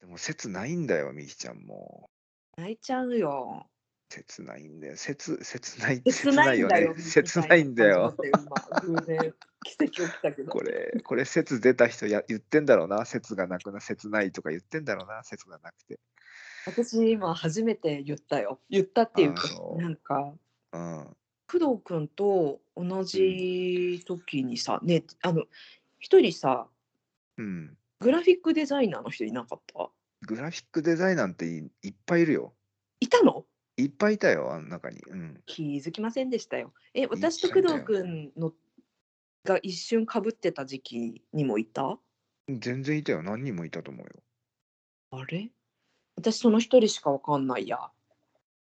でも切ないんだよ、みきちゃんも。泣いちゃうよ。切ないんだよ。切、切ない、切ないんだよ。切ないんだよ。偶然奇跡起きたけど。これ、これ、説出た人や言ってんだろうな。説がなくな、切ないとか言ってんだろうな。説がなくて。私今初めて言ったよ。言ったっていうかなんかうん。工藤君と同じ時にさ、ねあの一人さうん。グラフィックデザイナーの人いなかった？グラフィックデザイナーっていいっぱいいるよ。いたの？いっぱいいたよ、あの中に。うん。気づきませんでしたよ。え私と工藤君のが一瞬かぶってた時期にもいた？全然いたよ。何人もいたと思うよ。あれ？私その一人しかわかんないや。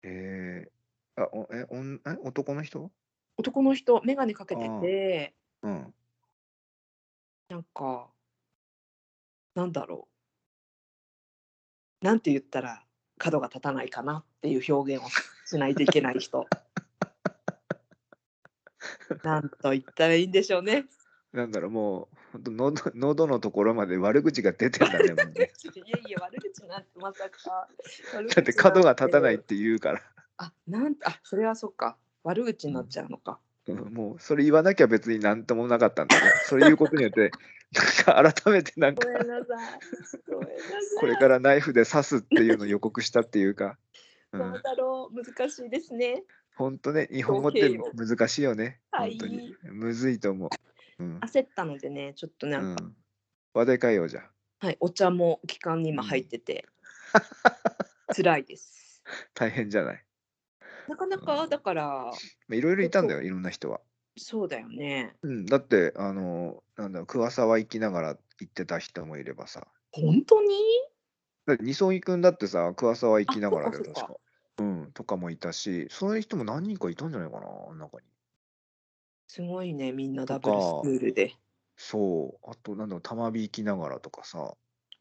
えー、あ、おえ、おんえ男の人？男の人眼鏡かけてあてうん。なんかなんだろう。なんて言ったら角が立たないかなっていう表現をしないといけない人。なんと言ったらいいんでしょうね。なんだろう、もう、ほんと喉喉のところまで悪口が出てんだね。いやいや悪口なんてまさか。悪だって角が立たないって言うから。あなんあそれはそっか。悪口になっちゃうのか、うんもうそれ言わなきゃ別になんともなかったんだね。それ言うことによって、なんか改めてなんかこれからナイフで刺すっていうのを予告したっていうか、う、どうんだろう難しいですね本当ね、日本語って難しいよね。はい本当に。むずいと思う。うん。焦ったのでねちょっとうなん話題変えようじゃん。はいお茶も期間に今入ってて、辛いです 大変じゃない？なかなうん。かだからまあいろいろいたんだよ、いろんな人は。そうだよね。うん、だって、あの、なんだろう、桑沢行きながら行ってた人もいればさ。本当に？だって、二層井くんだってさ、桑沢行きながらだよ、あそっかそっ確か。うん、とかもいたし、そういう人も何人かいたんじゃないかな、中に。すごいねみんなダブルスクールで。そう、あと、なんだろう、玉火行きながらとかさ、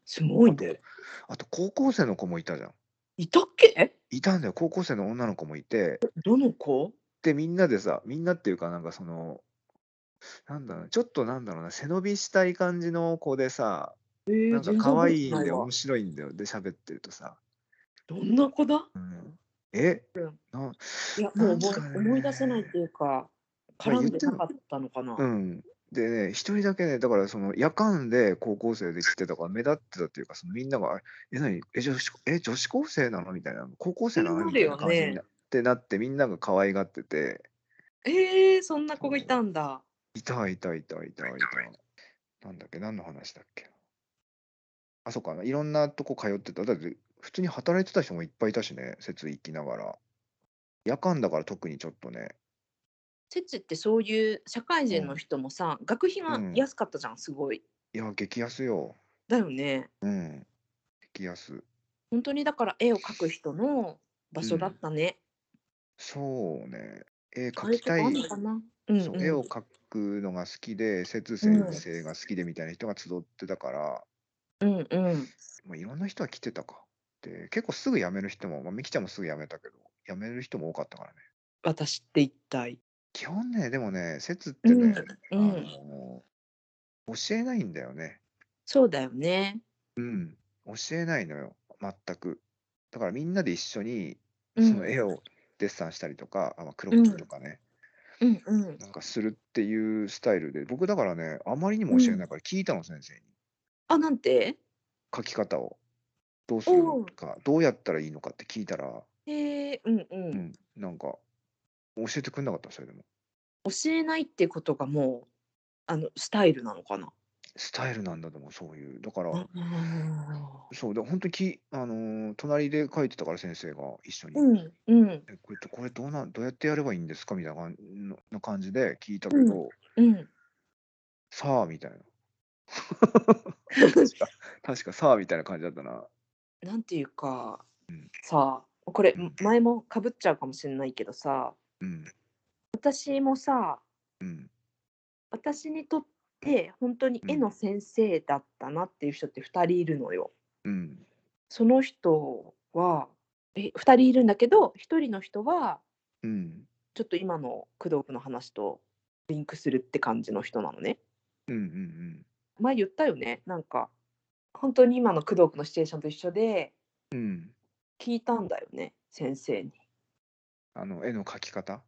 すごいね。あと、高校生の子もいたじゃん。いたっけ？いたんだよ、高校生の女の子もいて、どの子？で、みんなでさ、みんなっていうか、なんかその、なんだろうな、ちょっとなんだろうな、背伸びしたい感じの子でさ、えーなんか可愛いんで面白いんだよ。で、喋ってるとさ、どんな子だ？うん、え？うん。ないやもう思い出せないっていうか絡んでなかったのかな、うん。でね、一人だけね、だからその夜間で高校生で来てたから目立ってたっていうか、そのみんなが、あえ、何？え女子、え、女子高生なの？みたいな、高校生なの？なみたいな感じになってなって、みんなが可愛がってて、えー、そんな子がいたんだいたいたいたいたいた。なんだっけ、何の話だっけ？あ、そっかな、いろんなとこ通ってた。だって、普通に働いてた人もいっぱいいたしね、節行きながら。夜間だから特にちょっとね。セチってそういう社会人の人もさ、学費がうん安かったじゃんすごいいや、激安よ。だよねうん。激安。本当にだから絵を描く人の場所だったね、そうね。絵あ描きたい絵を描くのが好きで、節先生が好きでみたいな人が集ってたから、うんうんまあ、いろんな人は来てたか。で、結構すぐ辞める人も、まあ、みきちゃんもすぐ辞めたけど、辞める人も多かったからね。私って一体基本ね、でもね、節ってね、うんうん。あの教えないんだよね。そうだよね。うん。教えないのよ、全く。だからみんなで一緒に、うん。その絵をデッサンしたりとか、あまあ、クロッキーとかね、うん。うんなんかするっていうスタイルで、僕だからね、あまりにも教えないから聞いたの、先生に。あなんて？書き方を。どうするのか、どうやったらいいのかって聞いたら、えー、うんう、うんん、なんか、教えてくれなかった、それでも。教えないってことがもうあのスタイルなのかな？スタイルなんだと思う、そういう。だから、あそうだ、本当にき、あのー隣で書いてたから先生が一緒に、うんうん。えこれこれどうなんどうやってやればいいんですか？みたいな感感じで聞いたけど、うんさあみたいな。確か、確かさあみたいな感じだったな。なんていうか、うん。さあこれうん。前もかぶっちゃうかもしれないけどさうん。私もさうん。私にとって本当に絵の先生だったなっていう人って2人いるのよ。うん。その人はえ2人いるんだけど1人の人はうん。ちょっと今の工藤君の話とリンクするって感じの人なのね。うん。うん。前言ったよねなんか本当に今の工藤君のシチュエーションと一緒でうん。聞いたんだよね先生に。あの、絵の描き方？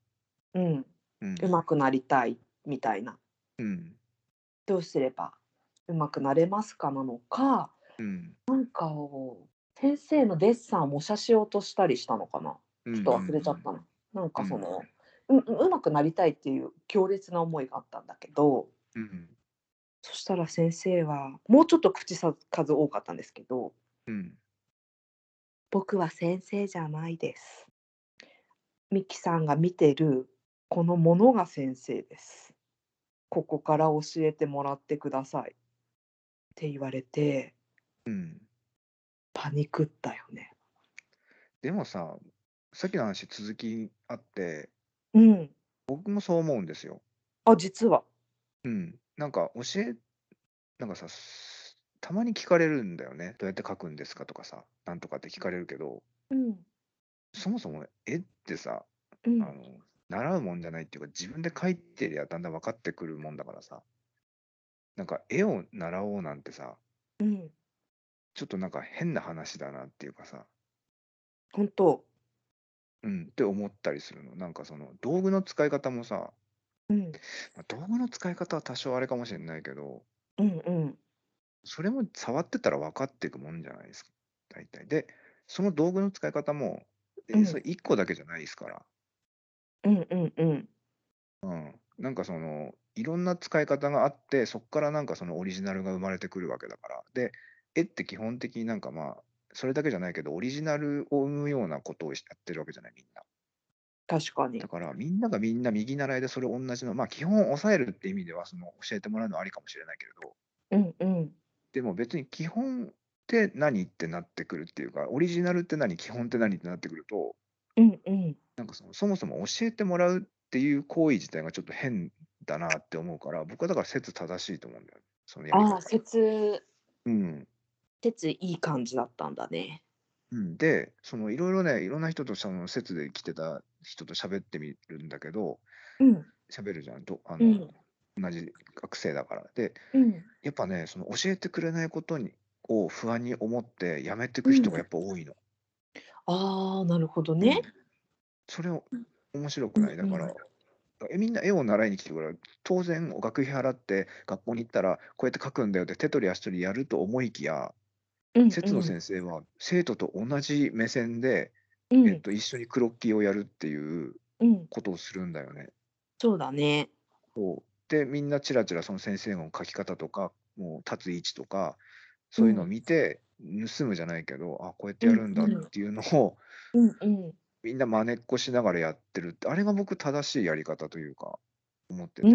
うん、うん。上手くなりたいみたいな。うん。どうすれば上手くなれますかなのかうん。なんかを先生のデッサンを模写しようとしたりしたのかなうん。ちょっと忘れちゃったな。なんかその、ううまくなりたいっていう強烈な思いがあったんだけどうん。そしたら先生はもうちょっと口さ数多かったんですけどうん。「僕は先生じゃないです」「ミキさんが見てるこのものが先生です」「ここから教えてもらってください」って言われてうん。パニクったよね。でもさ、さっきの話続きあって、うん。僕もそう思うんですよ。あ実は。うん。なんか教え、なんかさ、すたまに聞かれるんだよね。どうやって書くんですかとかさ、なんとかって聞かれるけど、うん。そもそも絵ってさ、うんあの、習うもんじゃないっていうか、自分で描いてりゃだんだん分かってくるもんだからさ、なんか絵を習おうなんてさ、うん。ちょっとなんか変な話だなっていうかさ、本当。うん、って思ったりするの。なんかその道具の使い方もさ、うん。まあ道具の使い方は多少あれかもしれないけど、うんうん。それも触ってたら分かっていくもんじゃないですか、大体。で、その道具の使い方も、えうんそれ1個だけじゃないですから、うんうんうん。うん、なんかその、いろんな使い方があって、そこからなんかそのオリジナルが生まれてくるわけだから。で、絵って基本的になんかまあ、それだけじゃないけど、オリジナルを生むようなことをやってるわけじゃない、みんな。確かにだ。から、みんながみんな右習いでそれ同じの、まあ、基本抑えるって意味では、その教えてもらうのはありかもしれないけれど、うんうん。でも別に基本って何ってなってくるっていうか、オリジナルって何、基本って何ってなってくると、うんうん。なんかそのそもそも教えてもらうっていう行為自体がちょっと変だなって思うから、僕はだから説正しいと思うんだよね。そのやり方ああ、説、うん。説いい感じだったんだね。うん、で、そのいろいろね、いろんな人とその説で来てた人と喋ってみるんだけど、うん。喋るじゃん、どあの、うん。同じ学生だから。で、うん。やっぱね、その教えてくれないことにを不安に思ってやめていく人がやっぱ多いの。ああ、なるほどうんね。それを面白くない。だから、えみんな絵を習いに来てるから、当然学費払って学校に行ったら、こうやって描くんだよって手取り足取りやると思いきや、うん節野先生は生徒と同じ目線で、うんえっと、一緒にクロッキーをやるっていううん。ことをするんだよね。そうだね。そうで、みんなチラチラその先生の描き方とか、もう立つ位置とか、そういうのを見て、盗むじゃないけど、あ、こうやってやるんだっていうのを、うんうん。みんな真似っこしながらやってるって、あれが僕正しいやり方というか、思ってて。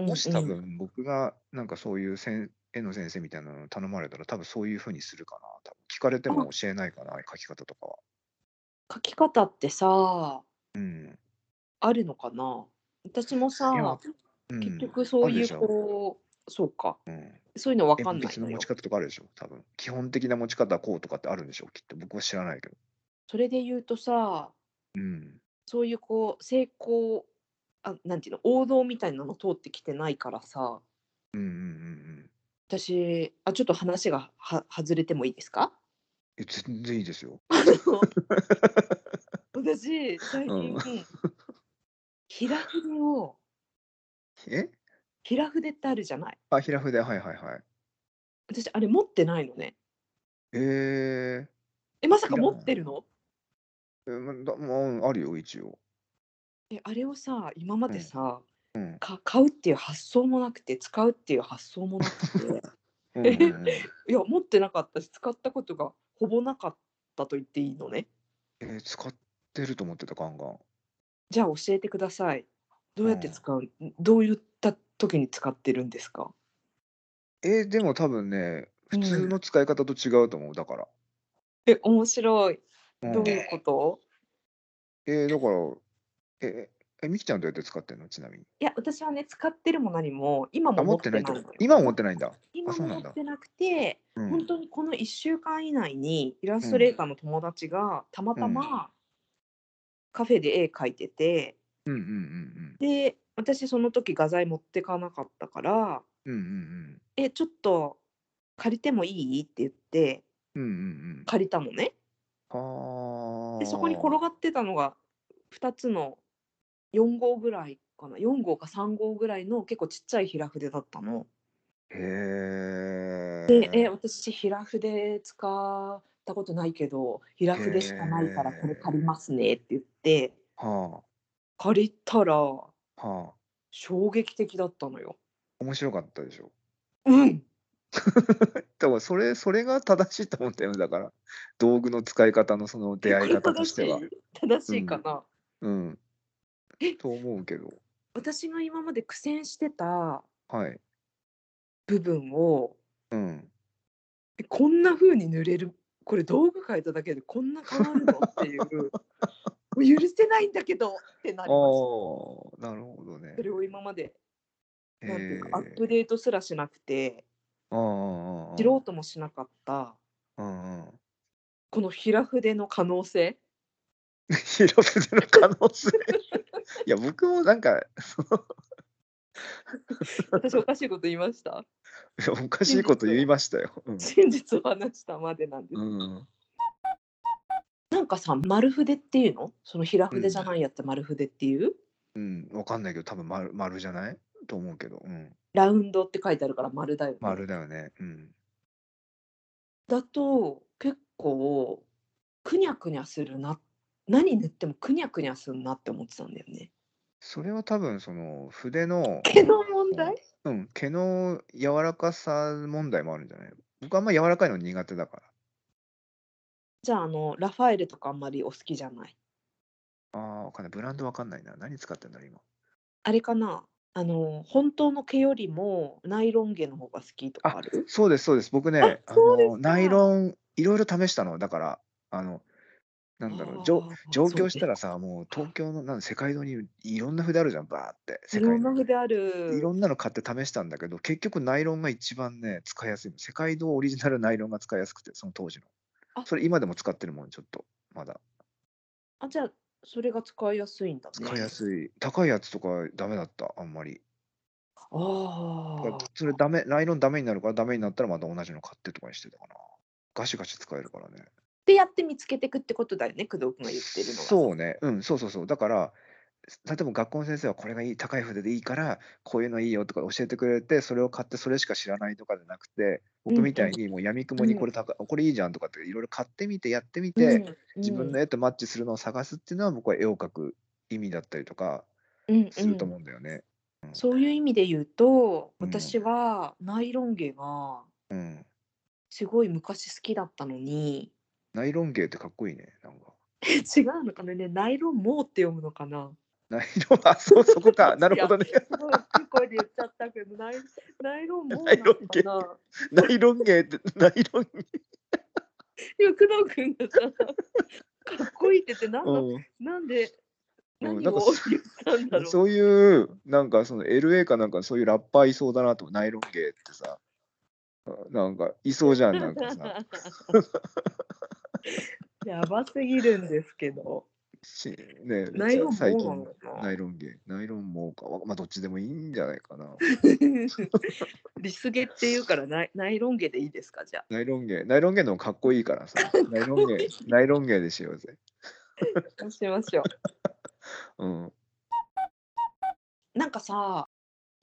もし多分僕がなんかそういうせん絵の先生みたいなのを頼まれたら、多分そういうふうにするかな。多分聞かれても教えないかな、描き方とかは。書き方ってさ、うん。あるのかな私もさ、うん、結局そういうこう、そうか。うん、そういうのわかん鉛ないのよ筆の持ち。方とかあるでしょ、多分。基本的な持ち方はこうとかってあるんでしょ、きっと。僕は知らないけど。それで言うとさ、うん。そういうこう成功あなんていうの？王道みたいなの通ってきてないからさうんうんうんうん。私あちょっと話がは外れてもいいですか？え、全然いいですよ。私最近、うん平筆をえ？平筆ってあるじゃない？あ、平筆、はいはいはい。私あれ持ってないのね。ええまさか持ってるの？ー、えまだまあ、あるよ、一応。えあれをさ今までさ、うん。か買うっていう発想もなくて使うっていう発想もなくて。うんうんうん、いや持ってなかったし使ったことがほぼなかったと言っていいのね。えー使ってると思ってた、ガンガン。じゃあ教えてください。どうやって使う、どういった時に使ってるんですか？えーでも多分ね、普通の使い方と違うと思う、だから。え、面白い。うんどういうこと？えーだから、え、え、みきちゃんどうやって使ってんの？ちなみに。いや、私はね、使ってるも何も、今あ、も持持ってないいと？今は持ってないんだ。今もそうなんだ持ってなくて、うん。本当にこの1週間以内にイラストレーターの友達がたまたまカフェで絵描いてて、うんうんうんで、私その時画材持ってかなかったから、うん。うんうんえ、ちょっと借りてもいい？って言ってうんうん借りたのね。うん。はあ。でそこに転がってたのが2つの4号ぐらいかな4号か3号ぐらいの結構ちっちゃい平筆だったの。へで「ええ。私平筆使ったことないけど平筆しかないからこれ借りますね」って言っては借りたらあ。はあ。衝撃的だったのよ。面白かったでしょ？うん。だからそれそれが正しいと思ったよだから。道具の使い方のその出会い方としては。正しいかな、うん。えと思うけど。私が今まで苦戦してたはい。部分をうん。えこんな風に塗れる？これ道具変えただけでこんな変わるの？っていう 許せないんだけどってなりました。なるほどね。それを今までなんていうかアップデートすらしなくて知ろうともしなかったこの平筆の可能性。広筆の可能性？いや僕もなんか私おかしいこと言いました？おかしいこと言いましたよ。うん。真実を話したまでなんです、うん、なんかさ丸筆っていうの？その平筆じゃないやつ丸筆っていう、うん、わかんないけど多分丸丸じゃない？と思うけど、うん、ラウンドって書いてあるから丸だよね。丸だよね。うん、だと結構くにゃくにゃするな何塗ってもくにゃくにゃするなって思ってたんだよね。それは多分その筆の毛の問題？うん、毛の柔らかさ問題もあるんじゃない？僕あんま柔らかいの苦手だから。じゃああのラファエルとかあんまりお好きじゃない？ああ、わかんない。ブランドわかんないな。何使ってんだろう、今。あれかな？あの本当の毛よりもナイロン毛の方が好きとかある？そうです、そうです。僕ね、ああそうですかの、ナイロン、いろいろ試したの。だから、あの、なんだろう、上上京したらそさ、もう東京のなん世界堂にいろんな筆あるじゃん、バーって。うねいろんなの筆ある。いろんなの買って試したんだけど、結局ナイロンが一番ね、使いやすいの。世界堂オリジナルナイロンが使いやすくて、その当時のあ。それ今でも使ってるもん、ちょっと、まだ。あじゃあそれが使いやすいんだね。使いやすい。高いやつとかダメだった、あんまり。ああ。それダメ、ナイロンダメになるからダメになったらまた同じの買ってとかにしてたかな。ガシガシ使えるからね。でやって見つけていくってことだよね工藤君が言ってるのが。そうね、うん、そうそうそう。だから、例えば学校の先生はこれがいい、高い筆でいいから、こういうのいいよとか教えてくれて、それを買ってそれしか知らないとかじゃなくて、僕みたいにもうやみくもにこれ高い、これいいじゃんとかっていろいろ買ってみて、やってみて、うん自分の絵とマッチするのを探すっていうのは僕は絵を描く意味だったりとかうんするとうん。思うんだよね。そういう意味で言うとうん。私はナイロン毛がうん。すごい昔好きだったのに。ナイロン芸ってかっこいいね、なんか。違うのかなねナイロンモーって読むのかなナイロン、あ、そう、そこか。なるほどね。声で言っちゃったけどナイナイロンモーなナイロンのかなナイロン芸って、ナイロン、いや工藤君がさかっこいいって言ってなんだうん。なんでうんなんか何を言ったんだろうそういう、なんかその LA かなんかそういうラッパーいそうだなと、ナイロン芸ってさ、なんかいそうじゃん、なんかさ。やばすぎるんですけど。しねナイロン最近ナイロン芸、ナイロンもか、わまあどっちでもいいんじゃないかな。リスゲっていうからナイナイロン毛でいいですかじゃナイロン芸、ナイロン芸のかっこいいからさ、ナイロン芸、ナイロン芸でしようぜ。あ。そうしましょう。うん。なんかさ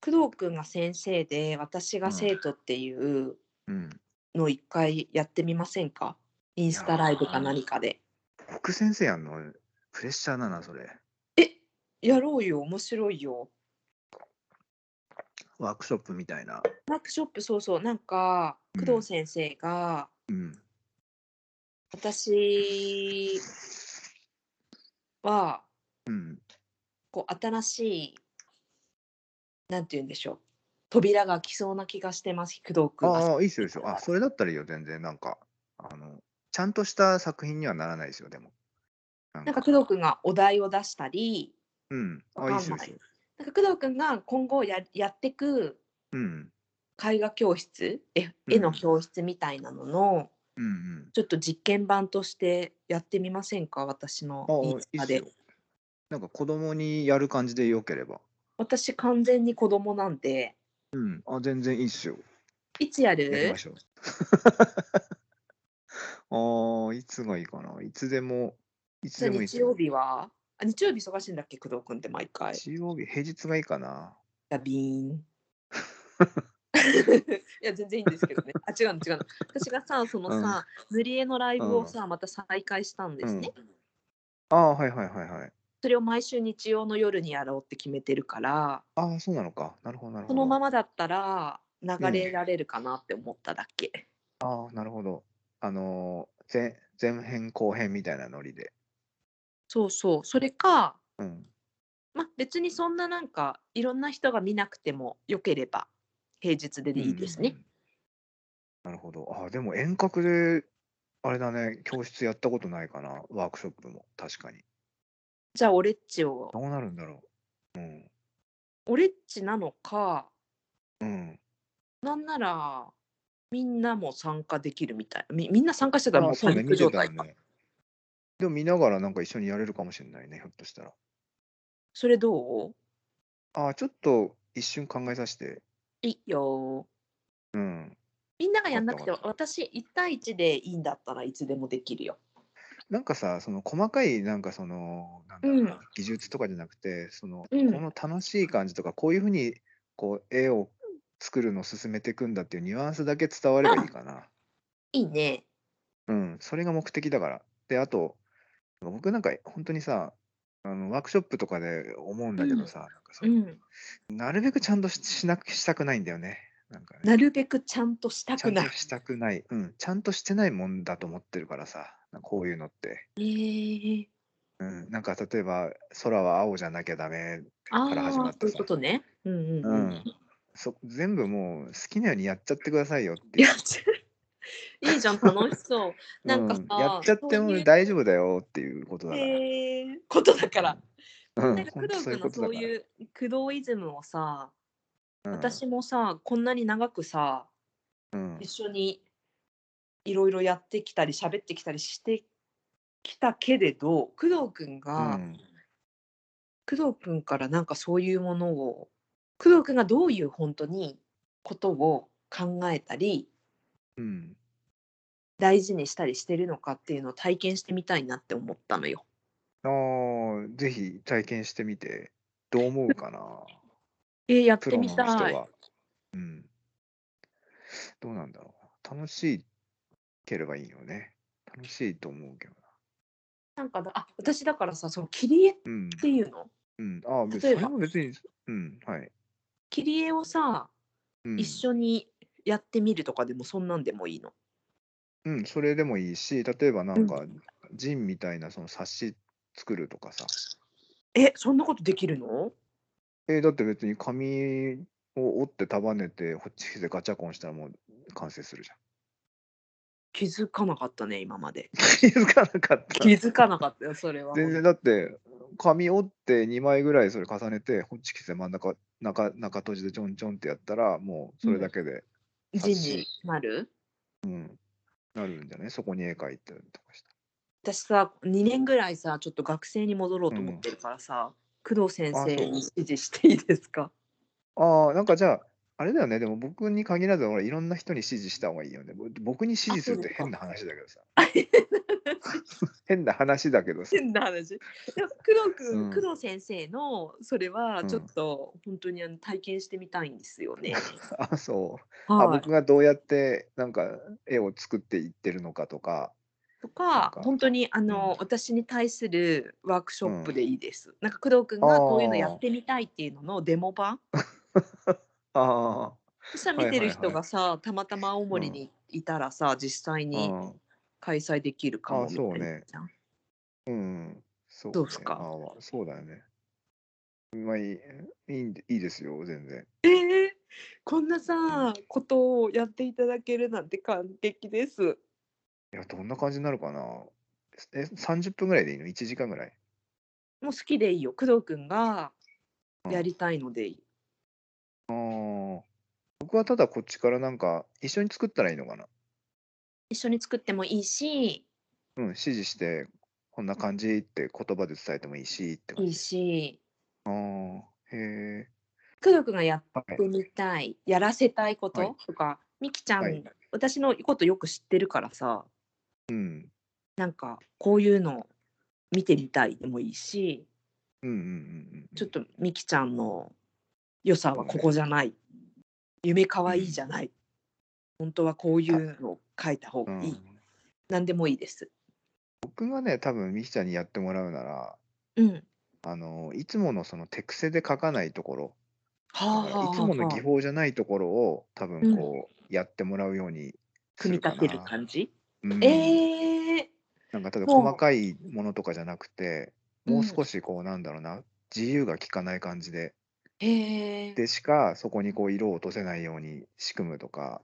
工藤君が先生で私が生徒っていううん。のを一回やってみませんか？インスタライブか何かで。僕先生やんの、プレッシャーだな、それ。えやろうよ面白いよ。ワークショップみたいな。ワークショップそうそうなんかうん工藤先生が、うん。私はうん。こう新しいなんて言うんでしょう扉が開きそうな気がしてます工藤君がああ、いいっすよ、いいっすよ。あ、それだったらいいよ、全然。なんか、あの、ちゃんとした作品にはならないですよ、でも。ななんか工藤君がお題を出したりうん。あ、わかんない。なんか工藤君が今後ややってくうん。絵画教室絵うん絵の教室みたいなのの、うんうん。ちょっと実験版としてやってみませんか？私のインスタで。なんか子供にやる感じでよければ。私完全に子供なんでうん。あ、全然いいっすよ。いつややりるましょう。ああ、いつがいいかな。いつでも、いつじゃあでもいいです日曜よ。日は？あ日曜日忙しいんだっけ、工藤君って毎回。日曜日、平日がいいかな。やビーン。いや、全然いいんですけどね。あ、違うの違うの。私がさ、そのうん。さ、塗り絵のライブうん。をさ、また再開したんでうん。すね。ああ、はいはいはいはい。それを毎週日曜の夜にやろうって決めてるから、ああ、そうなのか。なるほどなるそのまほど。まだったら流うん。れられるかなって思っただけ。ああ、なるほど。あのー、前前編後編みたいなノリで。そうそう。それか、うん。ま、別にそんななんか、いろんな人が見なくてもよければ、平日でうんうんいいですね。うん。なるほど。ああ、でも遠隔で、あれだね、教室やったことないかな。ワークショップも、確かに。じゃあ、オレッチをどうなるんだろう。うん。オレッチなのかうん。なんなら、みんなも参加できるみたい。みみんな参加してたらもうパニック状態か。ね。でも見ながらなんか一緒にやれるかもしれないね、ひょっとしたら。それどう？ああ、ちょっと一瞬考えさして。いいよ。うん。みんながやんなくて、わかったわかった。私1対1でいいんだったらいつでもできるよ。なんかさ、その細かいなんかその、なんだうん。ろうな、技術とかじゃなくて、その、うん。この楽しい感じとか、こういう風にこう絵を作るのを進めていくんだっていうニュアンスだけ伝わればいいあ、かな。いいね。うん、それが目的だから。で、あと、僕なんか本当にさ、あのワークショップとかで思うんうん。だけどさ、なんかそうの、ん。なるべくちゃんとししなくしたくないんだよね。なんかね。なるべくちゃんとしたちゃくない。んとしたくない。うん、ちゃんとしてないもんだと思ってるからさ、なんかこういうのって。ええ。うん、なんか例えば、空は青じゃなきゃダメから始ああ、そういうまったさ。ことね。うんうんううん。ん。そ全部もう好きなようにやっちゃってくださいよっていう。やっちゃ いいじゃん、楽しそう。なんかうん、やっさ、ちゃっても大丈夫だよっていうことだから。へえ、ことだから。うん、なんか工藤君の。そういう工藤イズムをさ、うん、私もさ、こんなに長くさ、うん、一緒にいろいろやってきたり喋ってきたりしてきたけれど、工藤君うが、ん、工藤君からなんかそういうものを、工藤君がどういう本当にことを考えたり、うん。大事にしたりしてるのかっていうのを体験してみたいなって思ったのよ。ああ、ぜひ体験してみて、どう思うかな。えーやってプロの人みたい。は。うん。どうなんだろうな。楽しければいいよね。楽しいと思うけどな。なんかだ、あ、私だからさ、その切り絵っうん。ていうの？うん。ああ、別別に、うん、はい。切り絵をさ、うん。一緒にやってみるとかでもそんなんでもいいの？うん、それでもいいし、例えばなうんん。か、ジンみたいなその冊子作るとかさ。え、そんなことできるの？えーだって別に紙を折って束ねて、ホッチキスでガチャコンしたらもう完成するじゃん。気づかなかったね、今まで。気づかなかった。気づかなかったよ、それは。全然だって、紙折って2枚ぐらいそれ重ねて、ホッチキスで真ん中、中中閉じでちょんちょんってやったら、もうそれだけで字冊に子、なる？うん、なるんじゃないそこに絵描いてとかした私さ、2年ぐらいさ、ちょっと学生に戻ろう。と思ってるからさ、工藤先あ、生に。指示していいですか？ああ、なんかじゃあ、あれだよね。でも僕に限らず、俺いろんな人に指示した方がいいよね。ぼ僕に指あ、示す。るって変な話だけどさ。変な話だけどさ。変な話。でも工藤う君、工ん。藤先生のそれはちょっうん。と本当にあの体験してみたいんですよね。あ、そう。あ、はい。僕がどうやってなんか絵を作っていってるのかとか、とか、本か、当にあうん。の私に対するワークシうん。ョップでいいです。なんか工藤君がこういうのやあってみたいっていうののデモ版？あ。ああ。そしたら見はいてる人。がさ、たまたま青うん。森にいたらさ、実際うにん。開催できるかもみたいなね。じゃん。うん。そうどうですか？あまあ、そうだよね。まあいい、いいんで、いいですよ、全然。えー、こんなうん。さ、ことをやっていただけるなんて感激です。いや、どんな感じになるかな。え、30分ぐらいでいいの ?1 時間ぐらい？もう好きでいいよ。工藤君がうん。やりたいのでいい。ああ。僕はただこっちからなんか、一緒に作ったらいいのかな。一緒に作ってもいいし、うん、指示して、こんな感じって言葉で伝えてもいいしって感いいじ。し、ああ、へえ。工藤君がやっはい。てみたい、やらせたいこはい。ととか、みきちゃん、はい私のことよく知ってるからさうん。なんかこういうの見てみたいでもいいしうんうんうんうん。ちょっとみきちゃんの良さはここじゃない、夢かわいいじゃない、本当はこういうのを書いた方うんがいい、何でもいいです。僕がね、多分ミキちゃんにやってもらうなら、うん。あの、いつものその手癖で書かないところ、はあだからいつもの技法じゃないところを多分こうやってもらうように組み立てる感じ、うん。ええなんかただ細かいものとかじゃなくて、もう。うん。少しこうなんだろうな、自由が利かない感じで、へえ。でしかそこにこう色を落とせないように仕組むとか。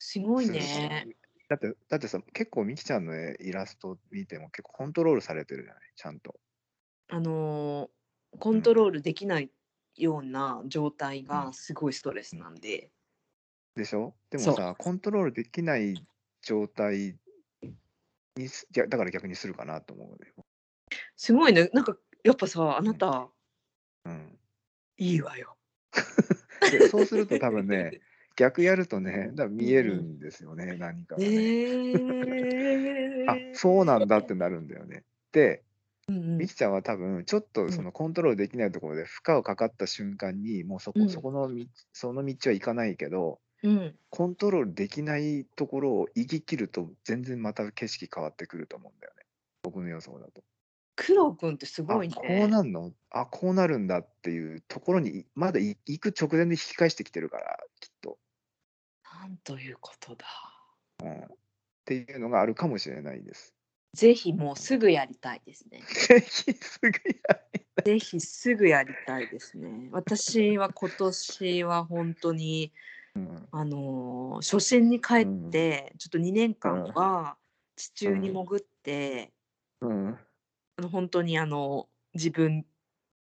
すごいね。だって、だってさ、結構ミキちゃんの絵イラスト見ても結構コントロールされてるじゃない、ちゃんと。あのーコントロールできないような状態がすごいストレスなんで、でしょ？でそう。もさ、コントロールできない状態にす、いやだから逆にするかなと思う。すごいね。なんかやっぱさあなたうん。いいわよ。でそうすると多分ね、逆やるとね、多分見えるんですよね、何かがえね。ー、あそうなんだってなるんだよね。で、うんうんみきちゃんは多分ちょっとそのコントロールできないところで負荷をかかった瞬間にもうそこ,、うんそこのみその道は行かないけどうんコントロールできないところを行き切ると全然また景色変わってくると思うんだよね僕の予想だと。工藤君ってすあごいね。こうなんの？あこうなるんだっていうところにまだい行く直前で引き返してきてるからきっとなんということだ。っていうのがあるかもしれないです。ぜひもうすぐやりたいですね。ぜひすぐやりぜひすぐやりたいですね。私は今年は本当にうんあのー初心に帰って、ちょっと2年間は地中に潜って、うんあの本当にあの自分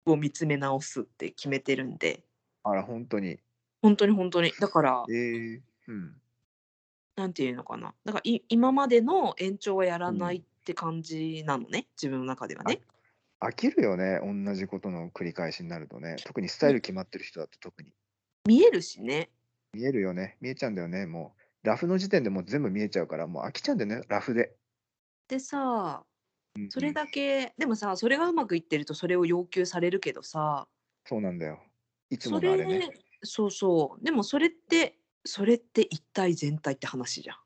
を見つめ直すって決めてるんで。あら本当に。本当に本当に。だからえ。ーうん。なんていうのかな。だからい今までの延長はやらないって感じなのね、自分の中ではね。飽きるよね。同じことの繰り返しになるとね。特にスタイル決まってる人だと特に。見えるしね。見えるよね。見えちゃうんだよね。もうラフの時点でもう全部見えちゃうからもう飽きちゃうんだよね。ラフで、でさうんうん。それだけ、でもさそれがうまくいってるとそれを要求されるけどさ。そうなんだよ。いつそものあれれね。そうそう。でもそれってそれって一体全体って話じゃん。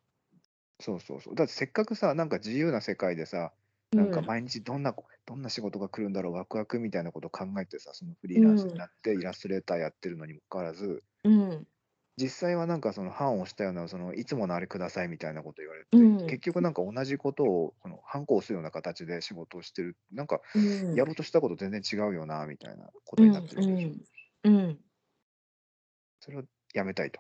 そうそうそう。だってせっかくさなんか自由な世界でさなんか毎日どんなこ、どんな仕事が来るんだろうワクワクみたいなことを考えてさそのフリーランスになってイラストレーターやってるのにもかかわらず、うん実際はなんかその版をしたようなそのいつものあれくださいみたいなこと言われて、うん。結局なんか同じことをこの反抗するような形で仕事をしてるなんかうん。やろうとしたこと全然違うよなみたいなことになってるでしょ、うんうんうん。それをやめたいと。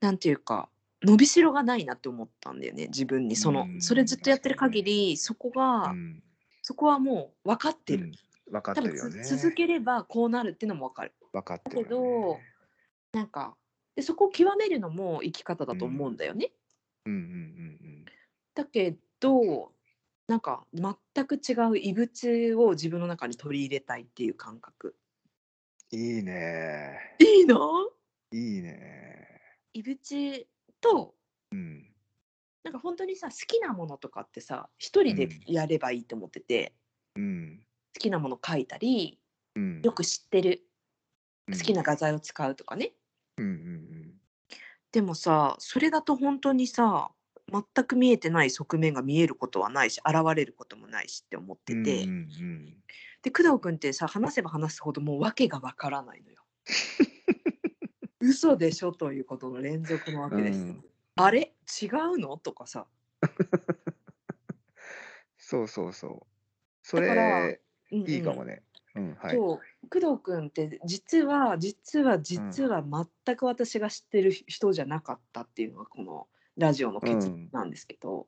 なんていうか伸びしろがないなって思ったんだよね自分に。その、うんそれずっとやってる限りそこが、うん。そこはもう分かってる、うん分かってるよね。つ続ければこうなるっていうのも分かる。分かってるだけど。なんかでそこを極めるのも生き方だと思うんだよね、うんうんうんだけどなんか全く違う異物を自分の中に取り入れたいっていう感覚うん。いいね。いいの？いいね。異物とうん。なんか本当にさ好きなものとかってさ一人でやればいいと思ってて、うん。好きなもの書いたりうん。よく知ってるうん好きな画材を使うとかね、うんうんでもさそれだと本当にさ全く見えてない側面が見えることはないし現れることもないしって思ってうん。て、うんうんで工藤君ってさ話せば話すほどもう訳がわからないのよ。嘘でしょということの連続のわけです。うんあれ？違うの？とかさ。そうそうそう。そだかられ、うんうんいいかもね。うん、はい。そう工藤君って実は実は実は全く私が知ってる人じゃなかったっていうのがこのラジオの結論なんですけど、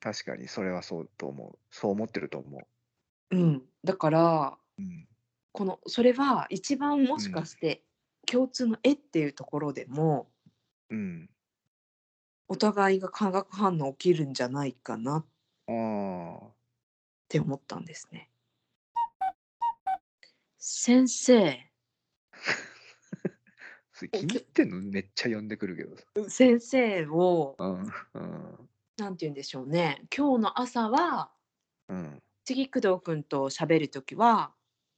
確かに、それはそうと思う。そう思ってると思うんだからう。うん。このそれは一番もしかして共通の絵っていうところでも、うん。お互いが化学反応起きるんじゃないかなっ。て思ったんですね。先生 つい気に入ってんの？めっちゃ呼んでくるけどさ。先生をうんうんなんて言うんでしょうね今日の朝はうん次工藤君と喋る時は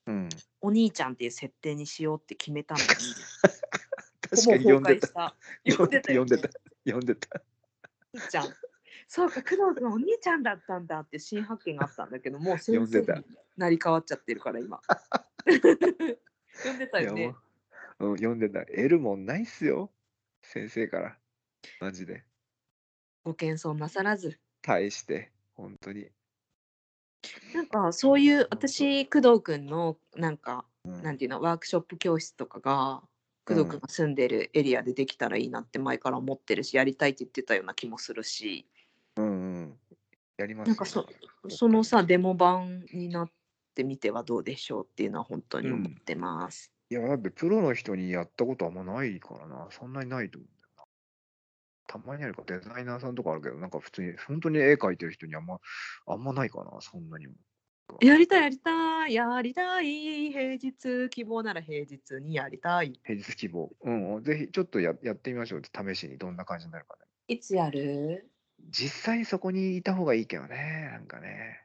うん。お兄ちゃんっていう設定にしようって決めたのに 確かに呼んでた。た呼んでた。呼んでた。呼んでた。お兄ちゃんそうか工藤君お兄ちゃんだったんだって新発見があったんだけどもう呼先んでた生になり変わっちゃってるから今 呼んでたよねもう、うん、呼んでた。得るもんないっすよ。先生から。マジで。ご謙遜なさらず対して、本当に。なんかそういう私工藤君のなんかうんなんていうのワークショップ教室とかが工藤君が住んでるエリアでできたらいいなって前から思ってるしやりたいって言ってたような気もするしうんうん。やりますなんかそそのさデモ版になってみてはどうでしょうっていうのは本当に思ってます。いや、だってプロの人にやったことあんまないからな。そんなにないと思うんだよな。たまにあるかデザイナーさんとかあるけど、なんか普通に、本当に絵描いてる人にあんま、あんまないかな、そんなにも。やりたいやりたいやりたい平日希望なら平日にやりたい平日希望。うんうん、ぜひちょっとややってみましょう。試しにどんな感じになるかね。いつやる？実際そこにいた方がいいけどね、なんかね。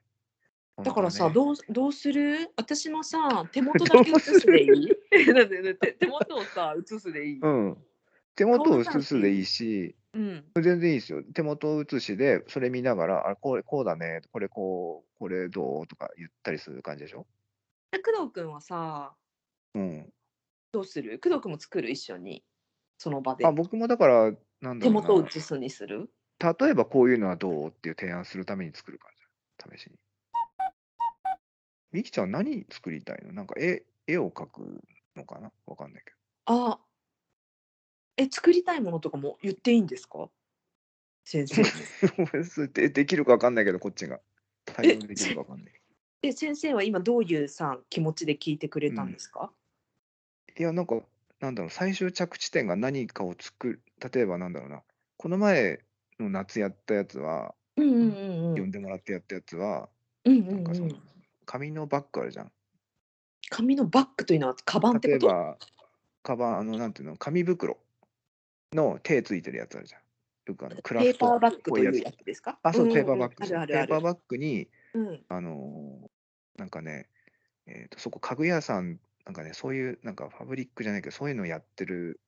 だからさ、本どうどうする？私のさ 手元だけ写すでいい？だってだって手元をさ写すでいい、うん。手元を顔写すでいいし、うん、全然いいですよ。手元写しで、それ見ながら、あこれこうだね、これこう、これどう？とか言ったりする感じでしょ？で工藤君はさうん。どうする？工藤君も作る？一緒に？その場で。あ、僕もだから、なんだ手ろうな。元を写すにする？例えばこういうのはどう？っていう提案するために作るからじ。試しに。みきちゃん何作りたいの？なんか絵絵を描くのかな？わかんないけあ。え作りたいものとかも言っていいんですか？先生で できるかわかんないけど、こっちが。対応できるかわかんない。え先生は今どういうさ気持ちで聞いてくれたんですか、いや、なんか、なんだろう、最終着地点が何かを作る。例えばなんだろうな。この前の夏やったやつは、うん、うんうんうん。呼んでもらってやったやつは、うんうなんかそのんうん、紙のバッグあるじゃん。紙のバッグというのはカバンってこと？例えば、カバン、あの、なんていうの、紙袋の手ついてるやつあるじゃん。よくあのクラフトペーパーバッグというやつですか？あ、そう、んんんペーパーバッグ。あるあるあるペーパーバッグに、うんあのーなんかね、えーと、そこ、家具屋さん、なんかね、そういう、なんかファブリックじゃないけど、そういうのをやってる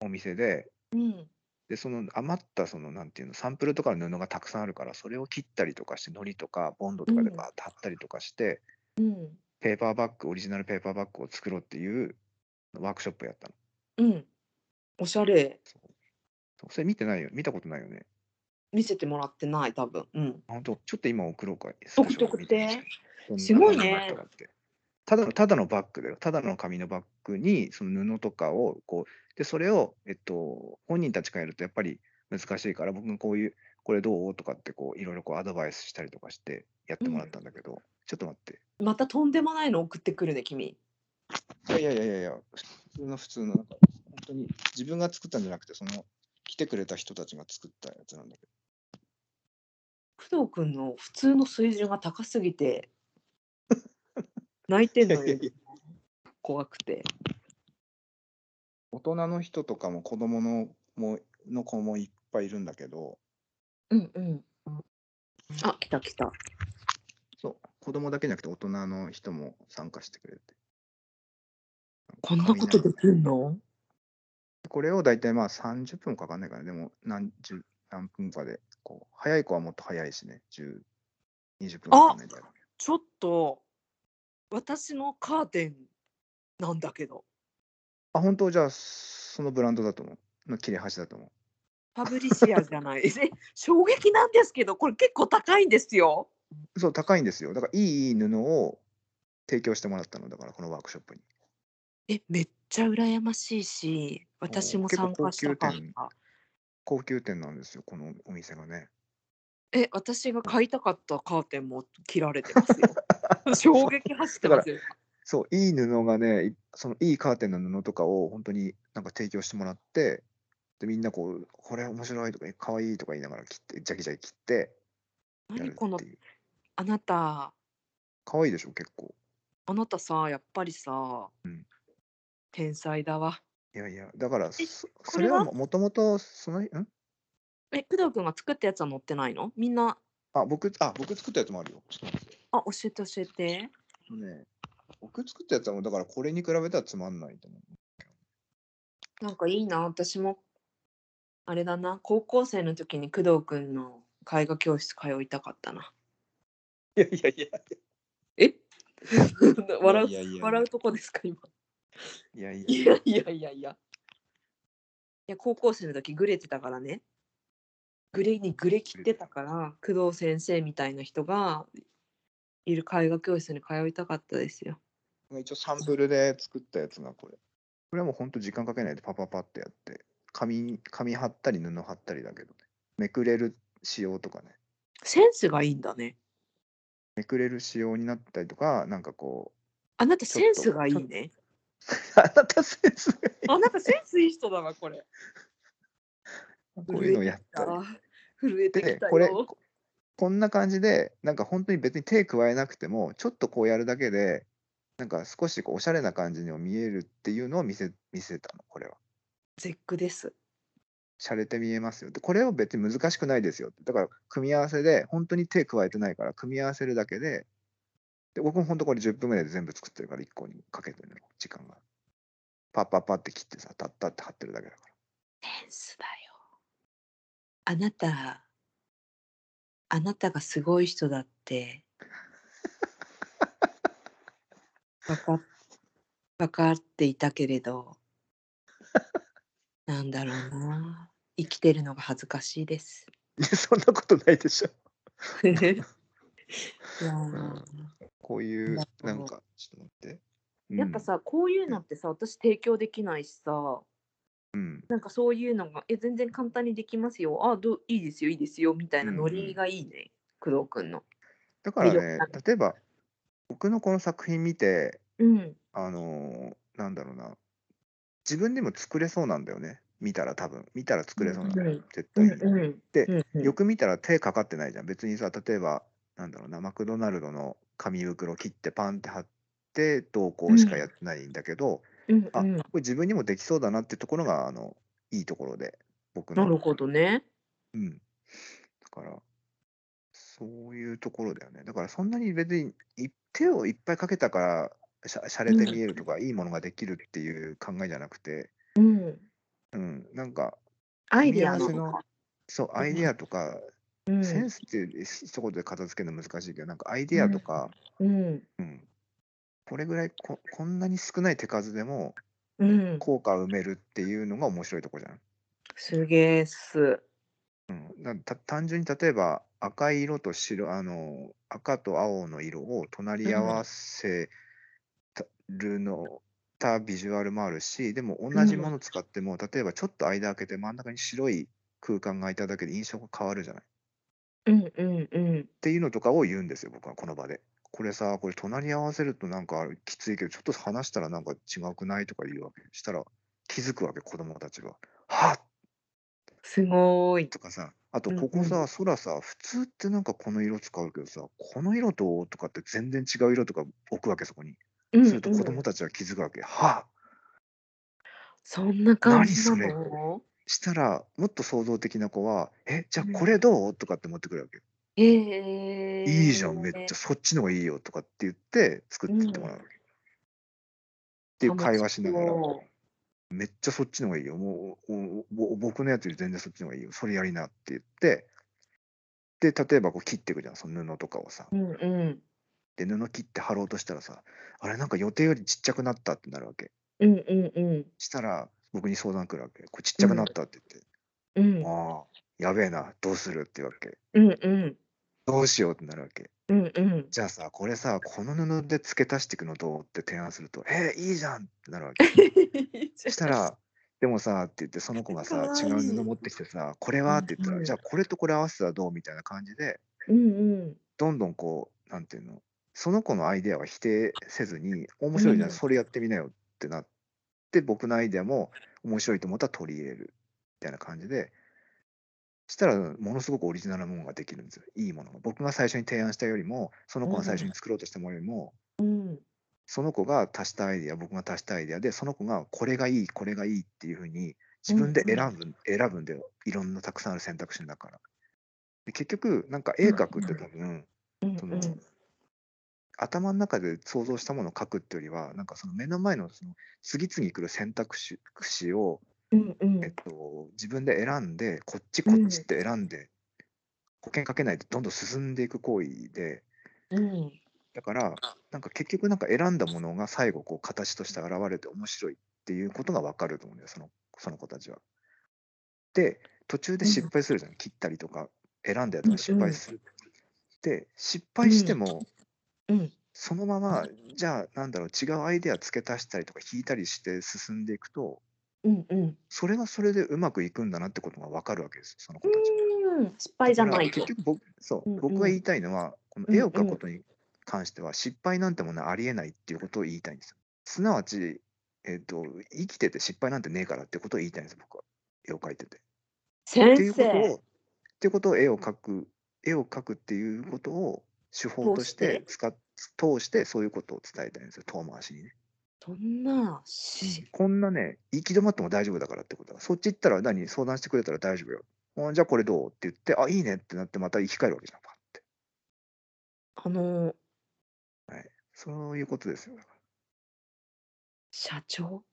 お店で、うんで、その余った、その、なんていうの、サンプルとかの布がたくさんあるから、それを切ったりとかして、糊とかボンドとかでうん。バーッと貼ったりとかして、うん。ペーパーバッグ、オリジナルペーパーバッグを作ろうっていうワークショップやったの。うん。おしゃれ。そう。それ見てないよ。見たことないよね。見せてもらってない多分。うん。本当ちょっと今送ろうか。送って送って。すごいねただのただのバッグだよ。ただの紙のバッグにその布とかをこうでそれをえっと本人たちがやるとやっぱり難しいから僕がこういうこれどう？とかってこういろいろこうアドバイスしたりとかしてやってもらったんだけど、ちょっと待って。またとんでもないの送ってくるね君いやいやいやいやいや普通の普通のなんか本当に自分が作ったんじゃなくてその来てくれた人たちが作ったやつなんだけど。工藤君の普通の水準が高すぎて泣いてんのよ。怖くて。大人の人とかも子供のもの子もいっぱいいるんだけど、うんうん。あ来た来た。そう、子供だけじゃなくて大人の人も参加してくれて。こんなことできんの？これを大体まあ30分かかんないから、でも何十何分かで、こう、早い子はもっと早いしね、10、20分かかんないんだよ。ちょっと私のカーテンなんだけどあ、本当？じゃあ、そのブランドだと思う？の切れ端だと思う？パブリシアじゃないえ衝撃なんですけどこれ結構高いんですよそう、高いんですよ。だから、いい布を提供してもらったのだから、このワークショップに。えめっちゃ羨ましいし私も参加したかっ結た高級店なんですよ、このお店がね。え私が買いたかったカーテンも切られてますよ 衝撃走ってますよ。そう、いい布がね、いそのいいカーテンの布とかを本当になんか提供してもらって、で、みんなこう、これ面白いとか、かわいいとか言いながら切って、ジャキジャキ切って何この。あなた。かわいいでしょ、結構。あなたさやっぱりさ、うん。天才だわ。いやいや、だから、え、そこれは？それはももともと、そのん？え、工藤くんが作ったやつは載ってないの？みんな、あ、僕、あ、僕作ったやつもあるよ。ちょっと待って。あ、教えて教えて。あのね、僕作ったやつはもう、だからこれに比べたらつまんないと思う。なんかいいな、私も、あれだな、高校生の時に工藤くんの絵画教室通いたかったな。いやいやいやえ？笑 ういやいやいや笑うとこですか、今。いやいやいやいやいやいや。いや、高校生の時グレてたからね。グレにグレ切ってたから、工藤先生みたいな人がいる絵画教室に通いたかったですよ。一応サンプルで作ったやつがこれ。これはもうほんと時間かけないでパパパってやって、紙紙貼ったり布貼ったりだけどね。めくれる仕様とかね。センスがいいんだね。めくれる仕様になったりとか、なんかこあなたセンスがいいね。う、あなたセンスがいいあなたセンスいい人だわ、これ。こういうのをやったり。あ震えてきたよ。でこれここんな感じでなんか本当に別に手加えなくてもちょっとこうやるだけでなんか少しこうおしゃれな感じにも見えるっていうのを見せ見せたのこれは。絶句です。洒落て見えますよでこれを別に難しくないですよだから組み合わせで本当に手加えてないから組み合わせるだけでで僕も本当これ10分ぐらいで全部作ってるから1個にかけてるの時間が。パッパッパって切ってさタッタって貼ってるだけだから。センスだよ。あなた、あなたがすごい人だって。わか分かっていたけれど、なんだろうな。生きてるのが恥ずかしいです。いやそんなことないでしょ。いやーこういうなるほどなんかちょっと待って。うんやっぱさ、こういうのってさ、私提供できないしさ、うん。なんかそういうのが、え、全然簡単にできますよ。あ、どういいですよ、いいですよ、みたいなノうんうん。リがいいね、工藤くんの。だからね。だ、例えば僕のこの作品見て、うん。あのーなんだろうな、自分でも作れそうなんだよね、見たら多分、見たら作れそうなの、うん絶対に。うんうん。でうんうん、よく見たら手かかってないじゃん、別にさ、例えば、なんだろうな、マクドナルドの紙袋切ってパンって貼って、どうこうしかやってないんだけど、あうんうん、これ自分にもできそうだなってところが、あのいいところで、僕の。なるほどね。うん。だから、そういうところだよね。だからそんなに別にい手をいっぱいかけたからしゃしゃれて見えるとか、いいものができるっていう考えじゃなくて、うん。うん、なんか、アイデア組み合わせののか。そう、アイデアとか、うんセンスっていう一言で片付けるの難しいけど、なんかアイデアとか、うん。うん、これぐらいここんなに少ない手数でもうん。効果を埋めるっていうのが面白いとこじゃん。すげえっす。うん、なた単純に例えば赤い色と白あの赤と青の色を隣り合わせたるのたビジュアルもあるしでも同じもの使っても、例えばちょっと間開けて真ん中に白い空間が空いただけで印象が変わるじゃないっうんうんうん。ていうのとかを言うんですよ僕はこの場で。これさこれ隣り合わせるとなんかきついけどちょっと話したらなんか違うくないとか言うわけしたら気づくわけ子供たちが。はっすごーい。とかさ、あとうんここさ、空さ、普通ってなんかこの色使うけどさ、この色ととかって全然違う色とか置くわけ、そこに。うんすると子うん供たちは気づくわけ。はあそんな感じなの？したら、もっと創造的な子は、え、じゃうんあこれどう？とかって持ってくるわけ。えー、いいじゃん、めっちゃそっちの方がいいよとかって言って作ってってもらう。っていう会話しながら、めっちゃそっちの方がいいよ。もうおお僕のやつより全然そっちの方がいいよ。それやりなって言って、で、例えばこう切っていくじゃん、その布とかをさ。そううんうん。で布切って貼ろうとしたらさあれなんか予定よりちっちゃくなったってなるわけうんうんうん。したら僕に相談来るわけこれちっちゃくなったってうん言って、ああやべえなどうするって言うわけうんうん。どうしようってなるわけ。うんうん。じゃあさこれさこの布で付け足していくのどうって提案するとえー、いいじゃんってなるわけ。そしたらでもさって言ってその子がさ違う布持ってきてさこれはって言ったら、うんうん。じゃあこれとこれ合わせたらどうみたいな感じでうんうん。どんどんこうなんていうのその子のアイデアは否定せずに面白いじゃん、うん。それやってみなよってなって僕のアイデアも面白いと思ったら取り入れるみたいな感じでしたらものすごくオリジナルなものができるんですよ。いいものが。僕が最初に提案したよりもその子が最初に作ろうとしたものよりもうん。その子が足したアイデア僕が足したアイデアでその子がこれがいいこれがいいっていうふうに自分で選ぶ,、選ぶんだよ。いろんなたくさんある選択肢の中から。で結局なんか絵描くって多分、うん。その頭の中で想像したものを描くっていうよりはなんかその目の前のその次々来る選択肢肢を、うんうん。えっと、自分で選んでこっちこっちって選んで、保険かけないでどんどん進んでいく行為で。うん。だからなんか結局なんか選んだものが最後こう形として現れて面白いっていうことが分かると思うんだよそのその子たちは。で途中で失敗するじゃん、切ったりとか。選んだやつが失敗する。で失敗しても、うん。そのままじゃあなんだろう違うアイデア付け足したりとか引いたりして進んでいくとうんうんそれはそれでうまくいくんだなってことが分かるわけですその子たちは。うん失敗じゃないとだから結。局僕そう、うんうん僕が言いたいのはこの絵を描くことに関しては失敗なんてものはありえないっていうことを言いたいんですよ。すなわち、えっと生きてて失敗なんてねえからってことを言いたいんです僕は絵を描いてて。っていうことをっていうことを絵を描く絵を描くっていうことを手法として使っ通してそういうことを伝えたいんですよ遠回しにね。そんなしこんなね行き止まっても大丈夫だからってことだそっち行ったら何相談してくれたら大丈夫よ。あじゃあこれどうって言ってあいいねってなってまた生き返るわけじゃんパッて。あのそういうことですよ。社長？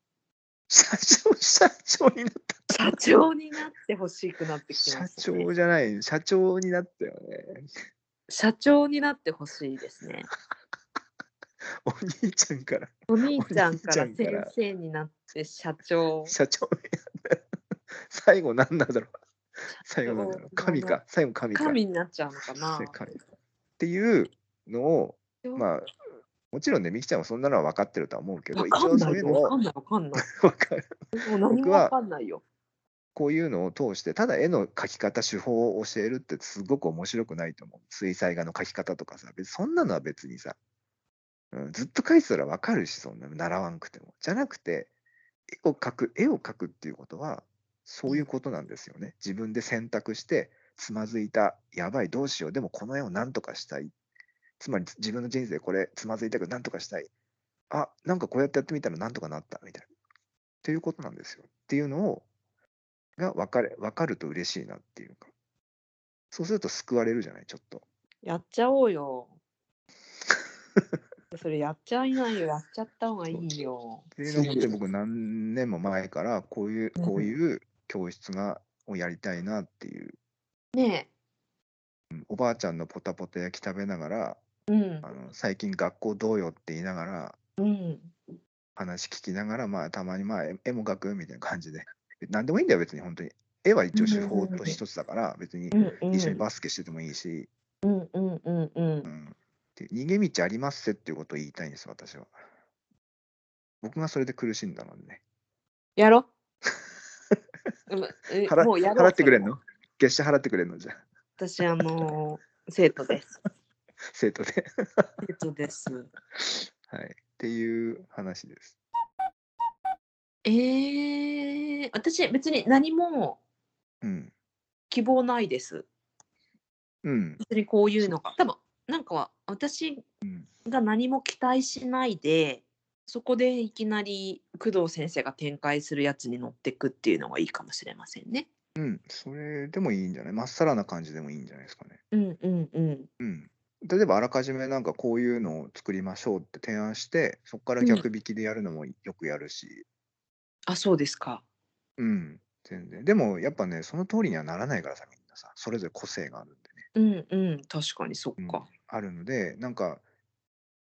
社長、社長になった。社長になってほしくなってきて社ます、ね。長じゃない、社長になったよね。社長になってほしいですね。お兄ちゃんからお兄ちゃんから先生になって社長。社長になった。最後なんなんだろう。最後なんだろう。神か。最後神か。神になっちゃうのかな。神っていうのを、まあ、あ、もちろんね、みきちゃんはそんなのは分かってるとは思うけど、わ一応。そういうのをわかんない。わかんない。分かる。もう何もわかんないよ。こういうのを通して、ただ絵の描き方、手法を教えるってすごく面白くないと思う。水彩画の描き方とかさ、別そんなのは別にさ、うん、ずっと描いてたらわかるし、そんなの習わんくても。じゃなくて、絵を描く、絵を描くっていうことは、そういうことなんですよね。自分で選択して、つまずいた、やばい、どうしよう、でもこの絵を何とかしたい。つまり自分の人生これつまずいたけど何とかしたい。あ、なんかこうやってやってみたら何とかなった、みたいな。っていうことなんですよ。っていうのを、が分かれ分かると嬉しいなっていうか。そうすると救われるじゃない、ちょっと。やっちゃおうよ。それやっちゃいないよ。やっちゃった方がいいよ。っていうのを本当に僕何年も前からこういううんこういう教室がをやりたいなっていう、ねうんおばあちゃんのポタポタ焼き食べながらえ。うんあ。の最近学校どうよって言いながらうん。話聞きながらまあたまにまあ絵絵も描くみたいな感じで何でもいいんだよ別に本当に絵は一応手法と一つだから別に。一緒にバスケしててもいいし、うんうんうんうんう。ん、で逃げ道ありますせっていうことを言いたいんです私は。僕がそれで苦しんだのでね。やろ 払もうやろう払ってくれんその？月謝払ってくれんの？じゃあ。私、あのー生徒です。生徒で。生徒です。はい。っていう話です。えー、私、別に何もうん。希望ないです。うん。別にこういうのが。多分なんかは私うん。が何も期待しないで、そこでいきなり工藤先生が展開するやつに乗ってくっていうのがいいかもしれませんね。うん。それでもいいんじゃない？まっさらな感じでもいいんじゃないですかね。うんうんうん。うん。例えばあらかじめなんかこういうのを作りましょうって提案してそこから逆引きでやるのもよくやるし。あ、そうですか。うん。全然。でもやっぱねその通りにはならないからさみんなさ。それぞれ個性があるんでね。うんうん。確かにそっうん。か。あるのでなんか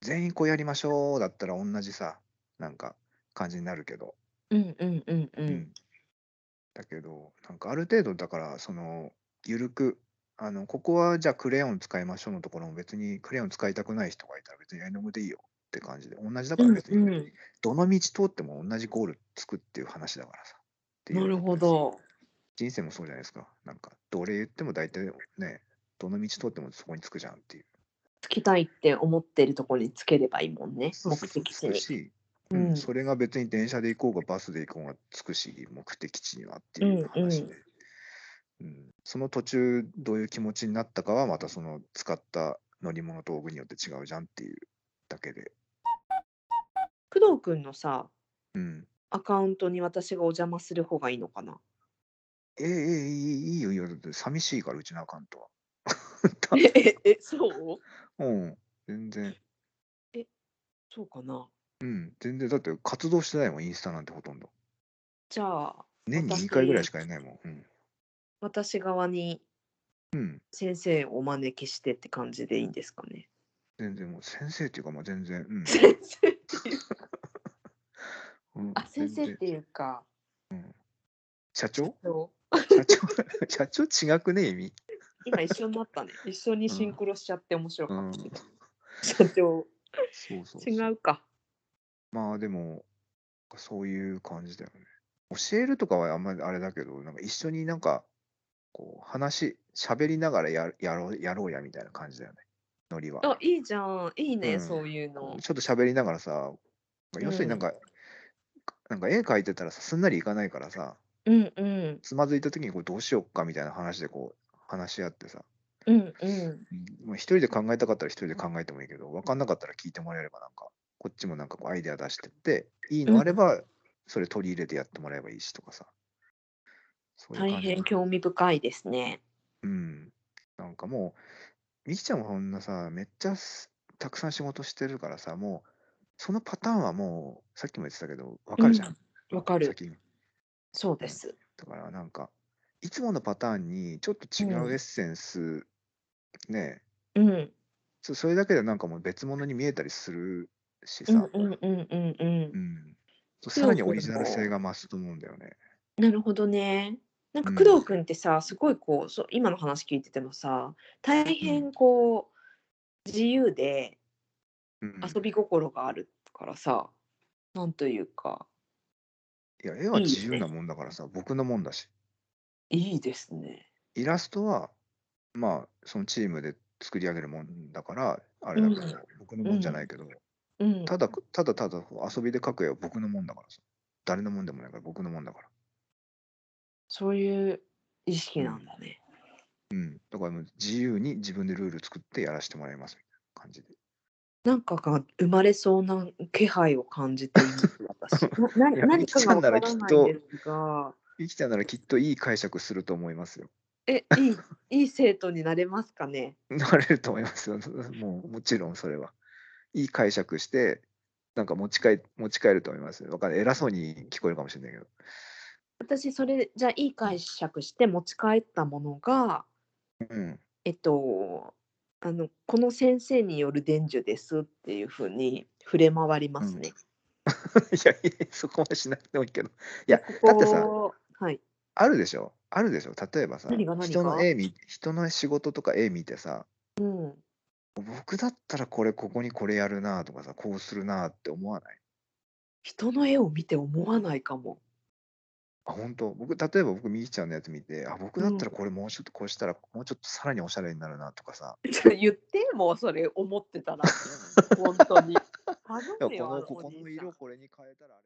全員こうやりましょうだったら同じさなんか感じになるけど、うんうんうんう。うん。んだけどなんかある程度だからその緩くあのここはじゃあクレヨン使いましょうのところも別にクレヨン使いたくない人がいたら別に絵の具でいいよって感じで同じだから別にどの道通っても同じゴールつくっていう話だからさっていう。なるほことですど。人生もそうじゃないですか。なんかどれ言っても大体ねどの道通ってもそこにつくじゃんっていうつきたいって思ってるところにつければいいもんね。目的地に。ううんん、それが別に電車で行こうがバスで行こうがつくし目的地にはっていう話で、うんその途中どういう気持ちになったかはまたその使った乗り物道具によって違うじゃんっていうだけで工藤くんのさ、うん。アカウントに私がお邪魔する方がいいのかな？ええええいいよいいよ。寂しいから、うちのアカウントは。え、え、え、そう？うん。全然。そうかなうん。全然。だって活動してないもん、インスタなんてほとんど。じゃあ、年に私2回ぐらいしかやんないもん。うん。私側にうん。先生をお招きしてって感じでいいんですかね。全然もう先生っていうか、まあ全然。うん。先生っていううんあ、先生っていうか、社長？そう社長？社長 違くね意味？今一緒になったね。一緒にシンクロしちゃって面白うんかったけど。社長、そうそう違うか。まあでも、そういう感じだよね。教えるとかはあんまりあれだけど、なんか一緒になんか、こう話、喋りながらやるやろうやろうやみたいな感じだよね。ノリは。あ、いいじゃん。いいね、うんそういうの。ちょっと喋りながらさ、要するになんか、なんか絵描いてたらさすんなりいかないからさ、うんうん。つまずいた時にこれどうしよっかみたいな話でこう話し合ってさ、うんうん。うんまあ、一人で考えたかったら一人で考えてもいいけど、分かんなかったら聞いてもらえればなんか、こっちもなんかこうアイデア出してって、いいのあれば、それ取り入れてやってもらえばいいしとかさ。そういう大感じ変興味深いですね。うん。なんかもう、みきちゃんもこんなさ、めっちゃすたくさん仕事してるからさ、もう、そのパターンはもう、さっきも言ってたけど、分かるじゃん。わかる。先に。そうです。だからなんか、いつものパターンにちょっと違うエッセンス、ねうん。そそれだけでなんかもう別物に見えたりするしうさ、んうんうんうんうんう。んそうさらにオリジナル性が増すと思うんだよね。なるほどね。なんかうん工藤君ってさ、すごいこうそう今の話聞いててもさ大変こう自由でうん、遊び心があるからさ、なんというかいや、絵はいいね自由なもんだからさ、僕のもんだし。いいですね。イラストは、まあ、そのチームで作り上げるもんだから、あれだけど、うん僕のもんじゃないけど、うん。ただ、ただただ遊びで描く絵は僕のもんだからさ。誰のもんでもないから僕のもんだから。そういう意識なんだね。うん。だからもう自由に自分でルール作ってやらせてもらいますみたいな感じで。なんかが生まれそうな気配を感じています私。何かがわからないんですが、生きたならきっといい解釈すると思いますよ。えいいいい生徒になれますかね？なれると思いますよ。もうもちろんそれは。いい解釈して、なんか持ち帰持ち帰ると思いますよ。わかんない。偉そうに聞こえるかもしれないけど。私それじゃあいい解釈して持ち帰ったものがうん。えっとあのこの先生による伝授ですっていうふうに触れ回りますね。いやいや、そこまでしなくてもいいけど。いや、こだってさ、こはい。あるでしょ？あるでしょ？例えばさ、何が何が？人の絵見、人の仕事とか絵見てさ、うん。僕だったらこれここにこれやるなとかさ、こうするなって思わない？人の絵を見て思わないかも。あ、本当？僕、例えば僕、みきちゃんのやつ見て、あ、僕だったらこれもうちょっとこうしたら、もうちょっとさらにおしゃれになるなとかさ、言ってもうそれ思ってたら本当に。頼 いやこむよあのここのおじいさん色これに変えたらあれ。